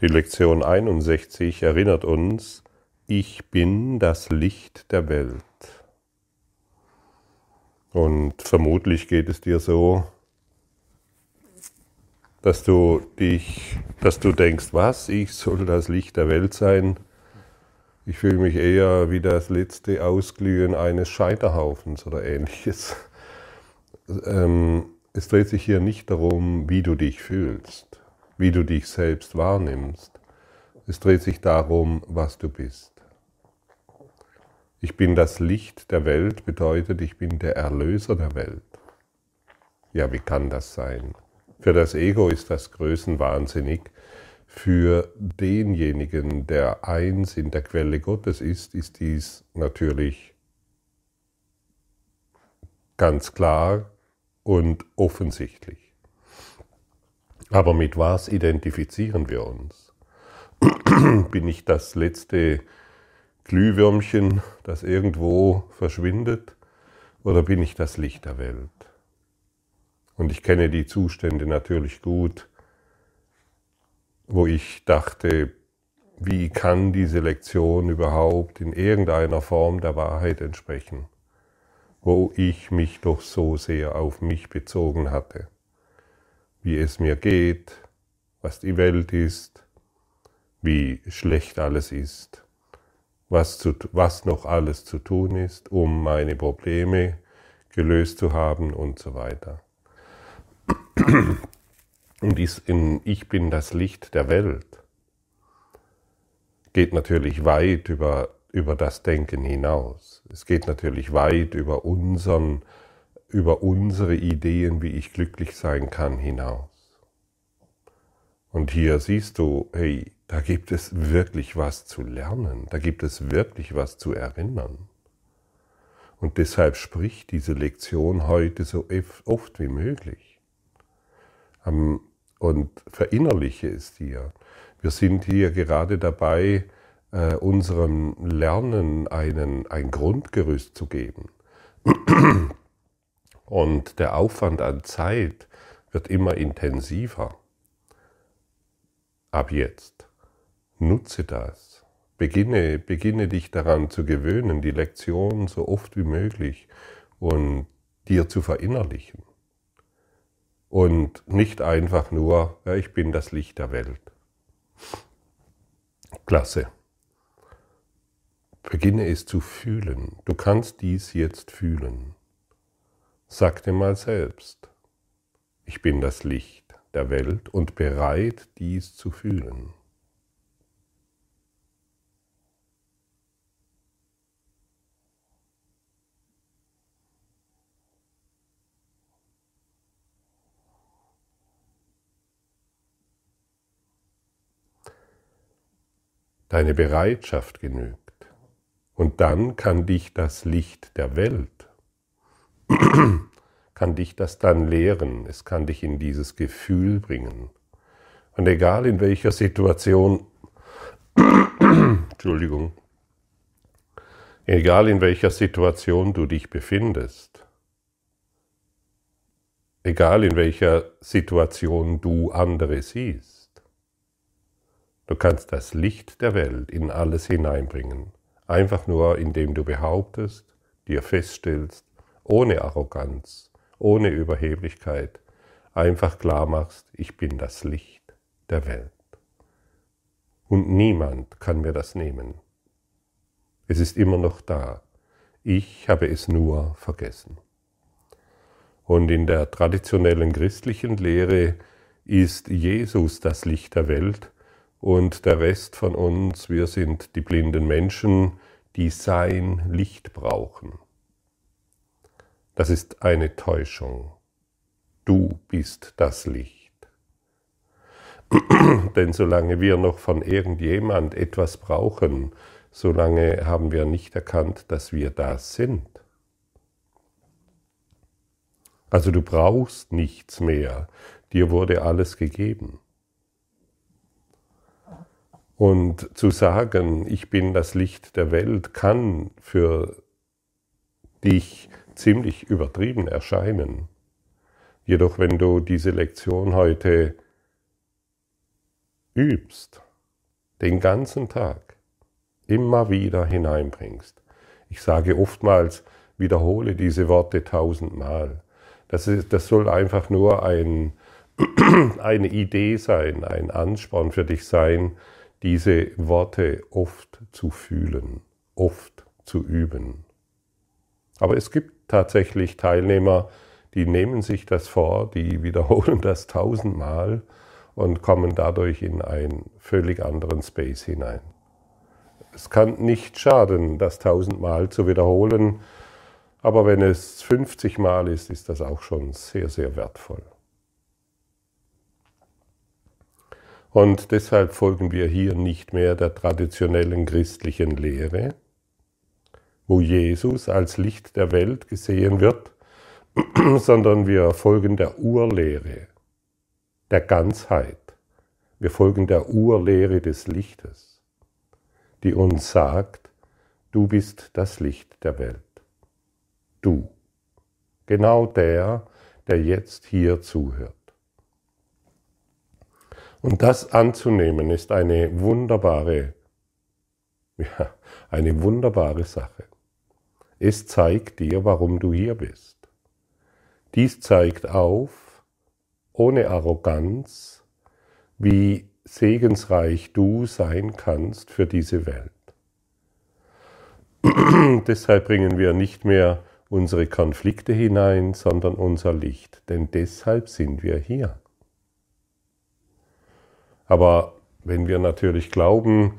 Die Lektion 61 erinnert uns, ich bin das Licht der Welt. Und vermutlich geht es dir so, dass du dich, dass du denkst, was, ich soll das Licht der Welt sein. Ich fühle mich eher wie das letzte Ausglühen eines Scheiterhaufens oder ähnliches. Ähm, es dreht sich hier nicht darum, wie du dich fühlst wie du dich selbst wahrnimmst. Es dreht sich darum, was du bist. Ich bin das Licht der Welt bedeutet, ich bin der Erlöser der Welt. Ja, wie kann das sein? Für das Ego ist das größenwahnsinnig. Für denjenigen, der eins in der Quelle Gottes ist, ist dies natürlich ganz klar und offensichtlich. Aber mit was identifizieren wir uns? Bin ich das letzte Glühwürmchen, das irgendwo verschwindet, oder bin ich das Licht der Welt? Und ich kenne die Zustände natürlich gut, wo ich dachte, wie kann diese Lektion überhaupt in irgendeiner Form der Wahrheit entsprechen, wo ich mich doch so sehr auf mich bezogen hatte wie es mir geht, was die Welt ist, wie schlecht alles ist, was, zu, was noch alles zu tun ist, um meine Probleme gelöst zu haben und so weiter. Und ich bin das Licht der Welt geht natürlich weit über, über das Denken hinaus. Es geht natürlich weit über unseren über unsere Ideen, wie ich glücklich sein kann, hinaus. Und hier siehst du, hey, da gibt es wirklich was zu lernen, da gibt es wirklich was zu erinnern. Und deshalb spricht diese Lektion heute so oft wie möglich. Und verinnerliche es dir. Wir sind hier gerade dabei, äh, unserem Lernen einen, ein Grundgerüst zu geben. Und der Aufwand an Zeit wird immer intensiver. Ab jetzt. Nutze das. Beginne, beginne dich daran zu gewöhnen, die Lektion so oft wie möglich und dir zu verinnerlichen. Und nicht einfach nur, ja, ich bin das Licht der Welt. Klasse. Beginne es zu fühlen. Du kannst dies jetzt fühlen. Sag dir mal selbst, ich bin das Licht der Welt und bereit, dies zu fühlen. Deine Bereitschaft genügt. Und dann kann dich das Licht der Welt kann dich das dann lehren, es kann dich in dieses Gefühl bringen. Und egal in welcher Situation, Entschuldigung, egal in welcher Situation du dich befindest, egal in welcher Situation du andere siehst, du kannst das Licht der Welt in alles hineinbringen, einfach nur indem du behauptest, dir feststellst, ohne Arroganz, ohne Überheblichkeit, einfach klar machst, ich bin das Licht der Welt. Und niemand kann mir das nehmen. Es ist immer noch da. Ich habe es nur vergessen. Und in der traditionellen christlichen Lehre ist Jesus das Licht der Welt und der Rest von uns, wir sind die blinden Menschen, die sein Licht brauchen. Das ist eine Täuschung. Du bist das Licht. Denn solange wir noch von irgendjemand etwas brauchen, solange haben wir nicht erkannt, dass wir das sind. Also du brauchst nichts mehr, dir wurde alles gegeben. Und zu sagen, ich bin das Licht der Welt, kann für dich ziemlich übertrieben erscheinen. Jedoch wenn du diese Lektion heute übst, den ganzen Tag immer wieder hineinbringst. Ich sage oftmals, wiederhole diese Worte tausendmal. Das, ist, das soll einfach nur ein, eine Idee sein, ein Ansporn für dich sein, diese Worte oft zu fühlen, oft zu üben. Aber es gibt tatsächlich Teilnehmer, die nehmen sich das vor, die wiederholen das tausendmal und kommen dadurch in einen völlig anderen Space hinein. Es kann nicht schaden, das tausendmal zu wiederholen, aber wenn es 50 Mal ist, ist das auch schon sehr, sehr wertvoll. Und deshalb folgen wir hier nicht mehr der traditionellen christlichen Lehre, wo Jesus als Licht der Welt gesehen wird, sondern wir folgen der Urlehre, der Ganzheit. Wir folgen der Urlehre des Lichtes, die uns sagt, du bist das Licht der Welt. Du, genau der, der jetzt hier zuhört. Und das anzunehmen ist eine wunderbare, ja, eine wunderbare Sache. Es zeigt dir, warum du hier bist. Dies zeigt auf, ohne Arroganz, wie segensreich du sein kannst für diese Welt. Deshalb bringen wir nicht mehr unsere Konflikte hinein, sondern unser Licht, denn deshalb sind wir hier. Aber wenn wir natürlich glauben,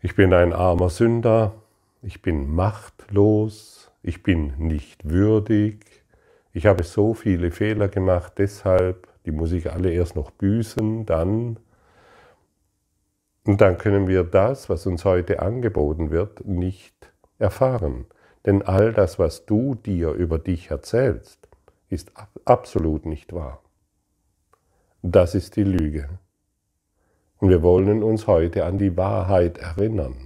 ich bin ein armer Sünder, ich bin machtlos, ich bin nicht würdig, ich habe so viele Fehler gemacht, deshalb, die muss ich alle erst noch büßen, dann. Und dann können wir das, was uns heute angeboten wird, nicht erfahren. Denn all das, was du dir über dich erzählst, ist absolut nicht wahr. Das ist die Lüge. Und wir wollen uns heute an die Wahrheit erinnern.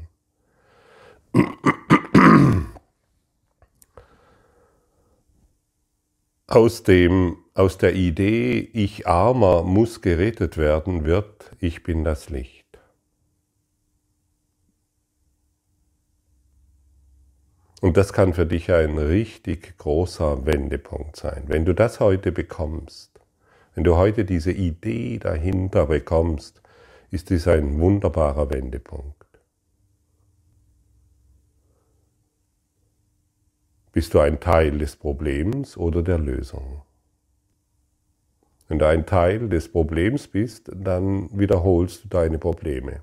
Aus, dem, aus der Idee, ich armer muss gerettet werden, wird, ich bin das Licht. Und das kann für dich ein richtig großer Wendepunkt sein. Wenn du das heute bekommst, wenn du heute diese Idee dahinter bekommst, ist dies ein wunderbarer Wendepunkt. Bist du ein Teil des Problems oder der Lösung? Wenn du ein Teil des Problems bist, dann wiederholst du deine Probleme.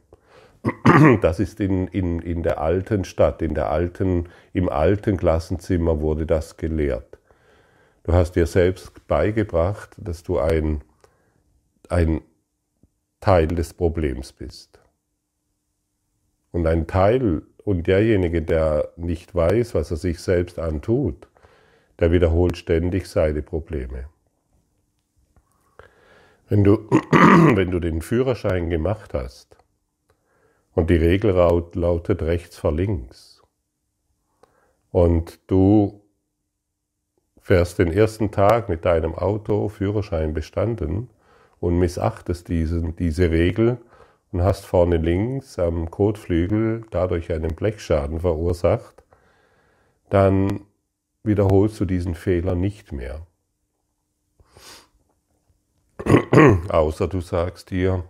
Das ist in, in, in der alten Stadt, in der alten, im alten Klassenzimmer wurde das gelehrt. Du hast dir selbst beigebracht, dass du ein, ein Teil des Problems bist. Und ein Teil und derjenige, der nicht weiß, was er sich selbst antut, der wiederholt ständig seine Probleme. Wenn du, wenn du den Führerschein gemacht hast und die Regel lautet rechts vor links und du fährst den ersten Tag mit deinem Auto Führerschein bestanden und missachtest diesen, diese Regel und hast vorne links am Kotflügel dadurch einen Blechschaden verursacht, dann wiederholst du diesen Fehler nicht mehr. Außer du sagst dir,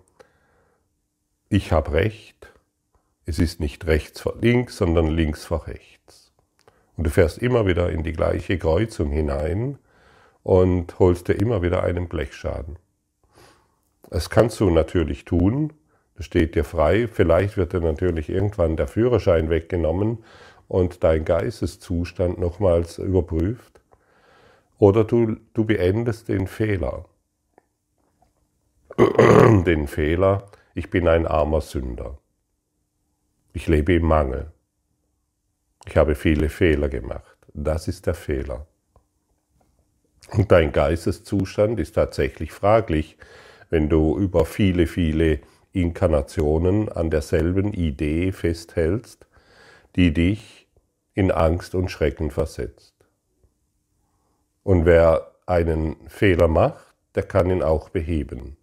ich habe recht, es ist nicht rechts vor links, sondern links vor rechts. Und du fährst immer wieder in die gleiche Kreuzung hinein und holst dir immer wieder einen Blechschaden. Das kannst du natürlich tun, steht dir frei. Vielleicht wird dir natürlich irgendwann der Führerschein weggenommen und dein Geisteszustand nochmals überprüft. Oder du, du beendest den Fehler. den Fehler, ich bin ein armer Sünder. Ich lebe im Mangel. Ich habe viele Fehler gemacht. Das ist der Fehler. Und dein Geisteszustand ist tatsächlich fraglich, wenn du über viele, viele Inkarnationen an derselben Idee festhältst, die dich in Angst und Schrecken versetzt. Und wer einen Fehler macht, der kann ihn auch beheben.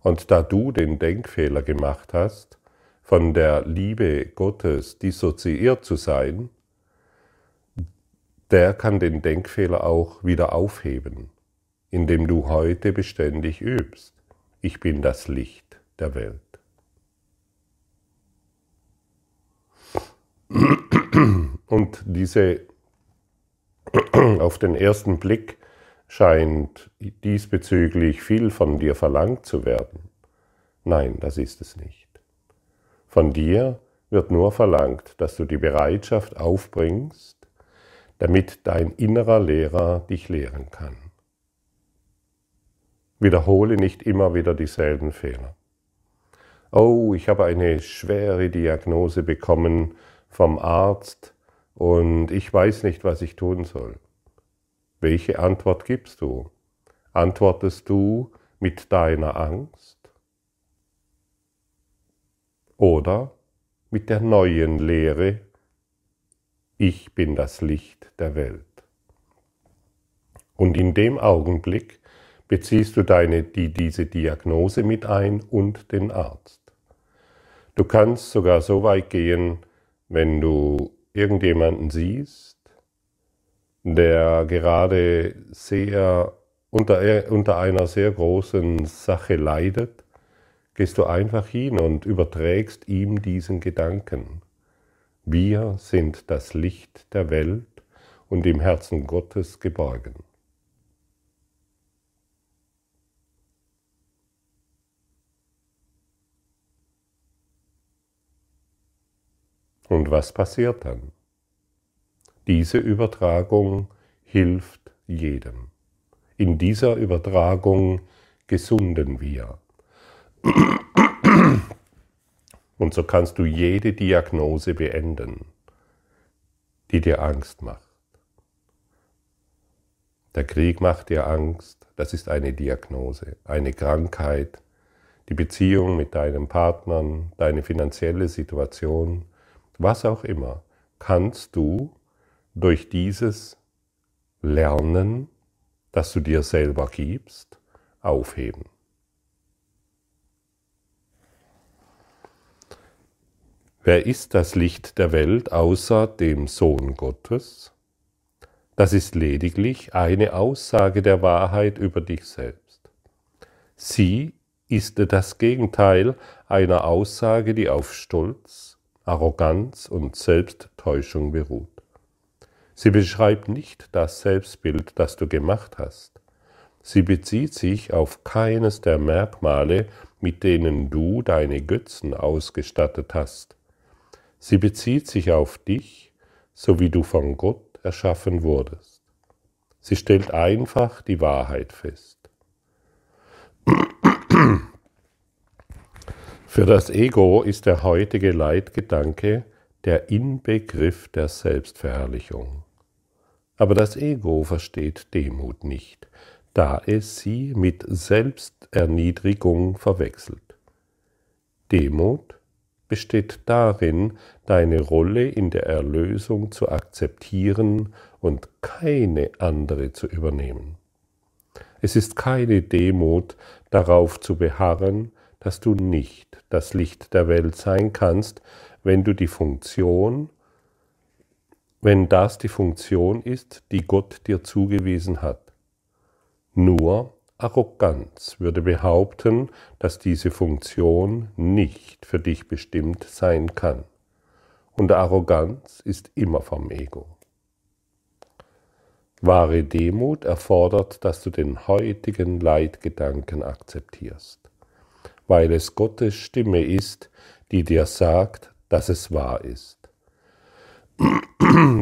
Und da du den Denkfehler gemacht hast, von der Liebe Gottes dissoziiert zu sein, der kann den Denkfehler auch wieder aufheben, indem du heute beständig übst. Ich bin das Licht der Welt. Und diese auf den ersten Blick scheint diesbezüglich viel von dir verlangt zu werden. Nein, das ist es nicht. Von dir wird nur verlangt, dass du die Bereitschaft aufbringst, damit dein innerer Lehrer dich lehren kann. Wiederhole nicht immer wieder dieselben Fehler. Oh, ich habe eine schwere Diagnose bekommen vom Arzt und ich weiß nicht, was ich tun soll. Welche Antwort gibst du? Antwortest du mit deiner Angst? Oder mit der neuen Lehre, ich bin das Licht der Welt. Und in dem Augenblick beziehst du deine, die, diese Diagnose mit ein und den Arzt. Du kannst sogar so weit gehen, wenn du irgendjemanden siehst, der gerade sehr unter, unter einer sehr großen Sache leidet, gehst du einfach hin und überträgst ihm diesen Gedanken. Wir sind das Licht der Welt und im Herzen Gottes geborgen. Und was passiert dann? Diese Übertragung hilft jedem. In dieser Übertragung gesunden wir. Und so kannst du jede Diagnose beenden, die dir Angst macht. Der Krieg macht dir Angst, das ist eine Diagnose, eine Krankheit, die Beziehung mit deinem Partner, deine finanzielle Situation, was auch immer, kannst du durch dieses Lernen, das du dir selber gibst, aufheben. Wer ist das Licht der Welt außer dem Sohn Gottes? Das ist lediglich eine Aussage der Wahrheit über dich selbst. Sie ist das Gegenteil einer Aussage, die auf Stolz, Arroganz und Selbsttäuschung beruht. Sie beschreibt nicht das Selbstbild, das du gemacht hast. Sie bezieht sich auf keines der Merkmale, mit denen du deine Götzen ausgestattet hast. Sie bezieht sich auf dich, so wie du von Gott erschaffen wurdest. Sie stellt einfach die Wahrheit fest. Für das Ego ist der heutige Leitgedanke der Inbegriff der Selbstverherrlichung. Aber das Ego versteht Demut nicht, da es sie mit Selbsterniedrigung verwechselt. Demut besteht darin, deine Rolle in der Erlösung zu akzeptieren und keine andere zu übernehmen. Es ist keine Demut darauf zu beharren, dass du nicht das Licht der Welt sein kannst, wenn du die Funktion, wenn das die Funktion ist, die Gott dir zugewiesen hat. Nur Arroganz würde behaupten, dass diese Funktion nicht für dich bestimmt sein kann. Und Arroganz ist immer vom Ego. Wahre Demut erfordert, dass du den heutigen Leitgedanken akzeptierst, weil es Gottes Stimme ist, die dir sagt, dass es wahr ist.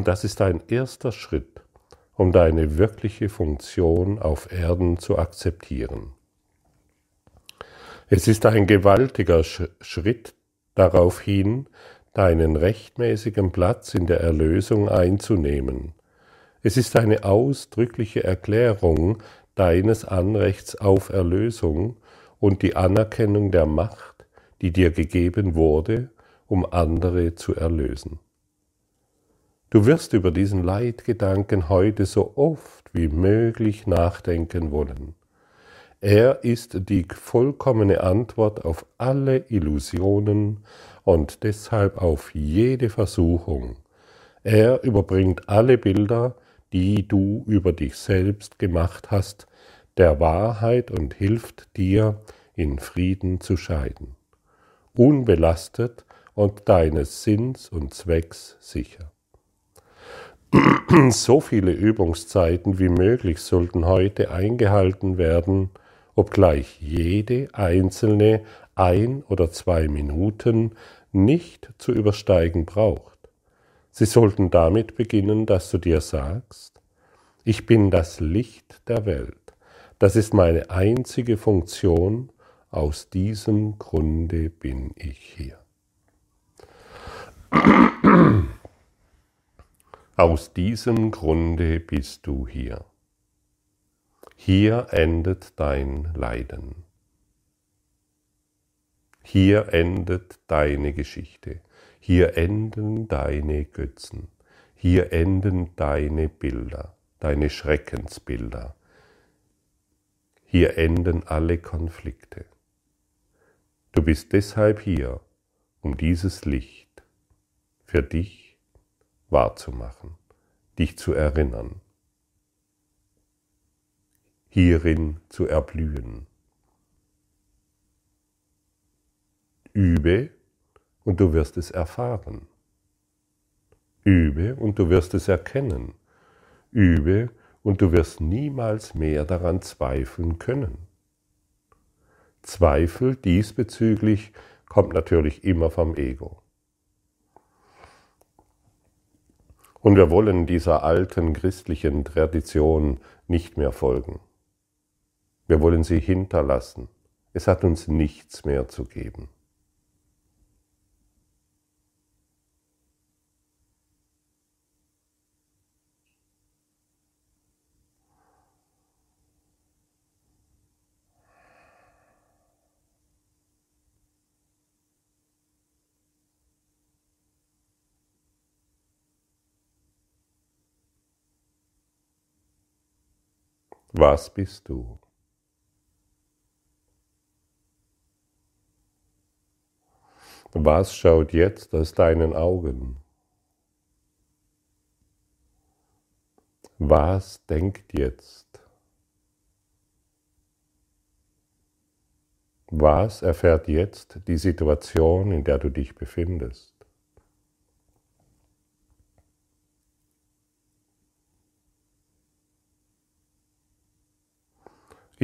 Das ist ein erster Schritt um deine wirkliche Funktion auf Erden zu akzeptieren. Es ist ein gewaltiger Schritt darauf hin, deinen rechtmäßigen Platz in der Erlösung einzunehmen. Es ist eine ausdrückliche Erklärung deines Anrechts auf Erlösung und die Anerkennung der Macht, die dir gegeben wurde, um andere zu erlösen. Du wirst über diesen Leitgedanken heute so oft wie möglich nachdenken wollen. Er ist die vollkommene Antwort auf alle Illusionen und deshalb auf jede Versuchung. Er überbringt alle Bilder, die du über dich selbst gemacht hast, der Wahrheit und hilft dir, in Frieden zu scheiden, unbelastet und deines Sinns und Zwecks sicher. So viele Übungszeiten wie möglich sollten heute eingehalten werden, obgleich jede einzelne ein oder zwei Minuten nicht zu übersteigen braucht. Sie sollten damit beginnen, dass du dir sagst, ich bin das Licht der Welt. Das ist meine einzige Funktion. Aus diesem Grunde bin ich hier. Aus diesem Grunde bist du hier. Hier endet dein Leiden. Hier endet deine Geschichte. Hier enden deine Götzen. Hier enden deine Bilder, deine Schreckensbilder. Hier enden alle Konflikte. Du bist deshalb hier, um dieses Licht für dich wahrzumachen, dich zu erinnern, hierin zu erblühen. Übe und du wirst es erfahren. Übe und du wirst es erkennen. Übe und du wirst niemals mehr daran zweifeln können. Zweifel diesbezüglich kommt natürlich immer vom Ego. Und wir wollen dieser alten christlichen Tradition nicht mehr folgen. Wir wollen sie hinterlassen. Es hat uns nichts mehr zu geben. Was bist du? Was schaut jetzt aus deinen Augen? Was denkt jetzt? Was erfährt jetzt die Situation, in der du dich befindest?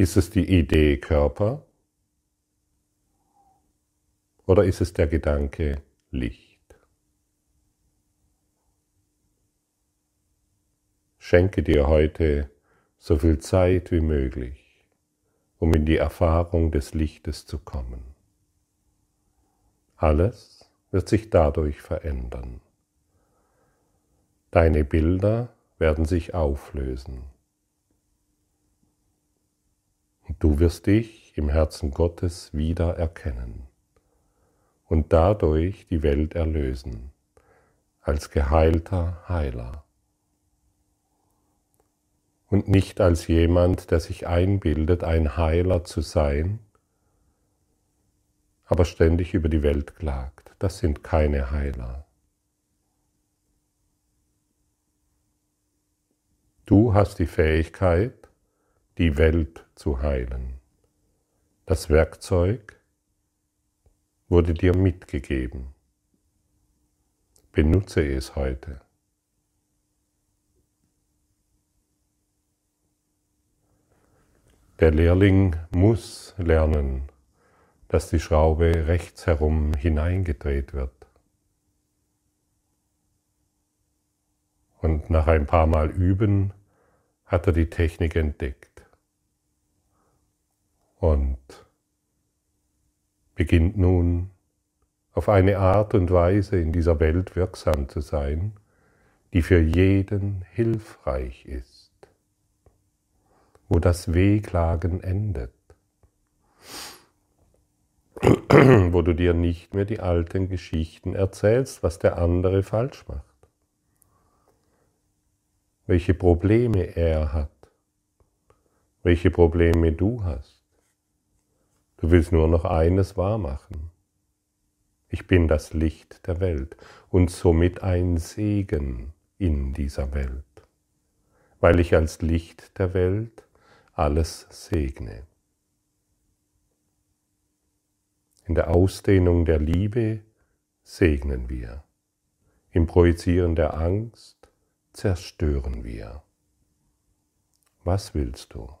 Ist es die Idee Körper oder ist es der Gedanke Licht? Schenke dir heute so viel Zeit wie möglich, um in die Erfahrung des Lichtes zu kommen. Alles wird sich dadurch verändern. Deine Bilder werden sich auflösen. Du wirst dich im Herzen Gottes wieder erkennen und dadurch die Welt erlösen, als geheilter Heiler. Und nicht als jemand, der sich einbildet, ein Heiler zu sein, aber ständig über die Welt klagt. Das sind keine Heiler. Du hast die Fähigkeit, die Welt zu heilen. Das Werkzeug wurde dir mitgegeben. Benutze es heute. Der Lehrling muss lernen, dass die Schraube rechts herum hineingedreht wird. Und nach ein paar Mal üben hat er die Technik entdeckt und beginnt nun auf eine Art und Weise in dieser Welt wirksam zu sein, die für jeden hilfreich ist, wo das Wehklagen endet, wo du dir nicht mehr die alten Geschichten erzählst, was der andere falsch macht, welche Probleme er hat, welche Probleme du hast Du willst nur noch eines wahrmachen. Ich bin das Licht der Welt und somit ein Segen in dieser Welt, weil ich als Licht der Welt alles segne. In der Ausdehnung der Liebe segnen wir. Im Projizieren der Angst zerstören wir. Was willst du?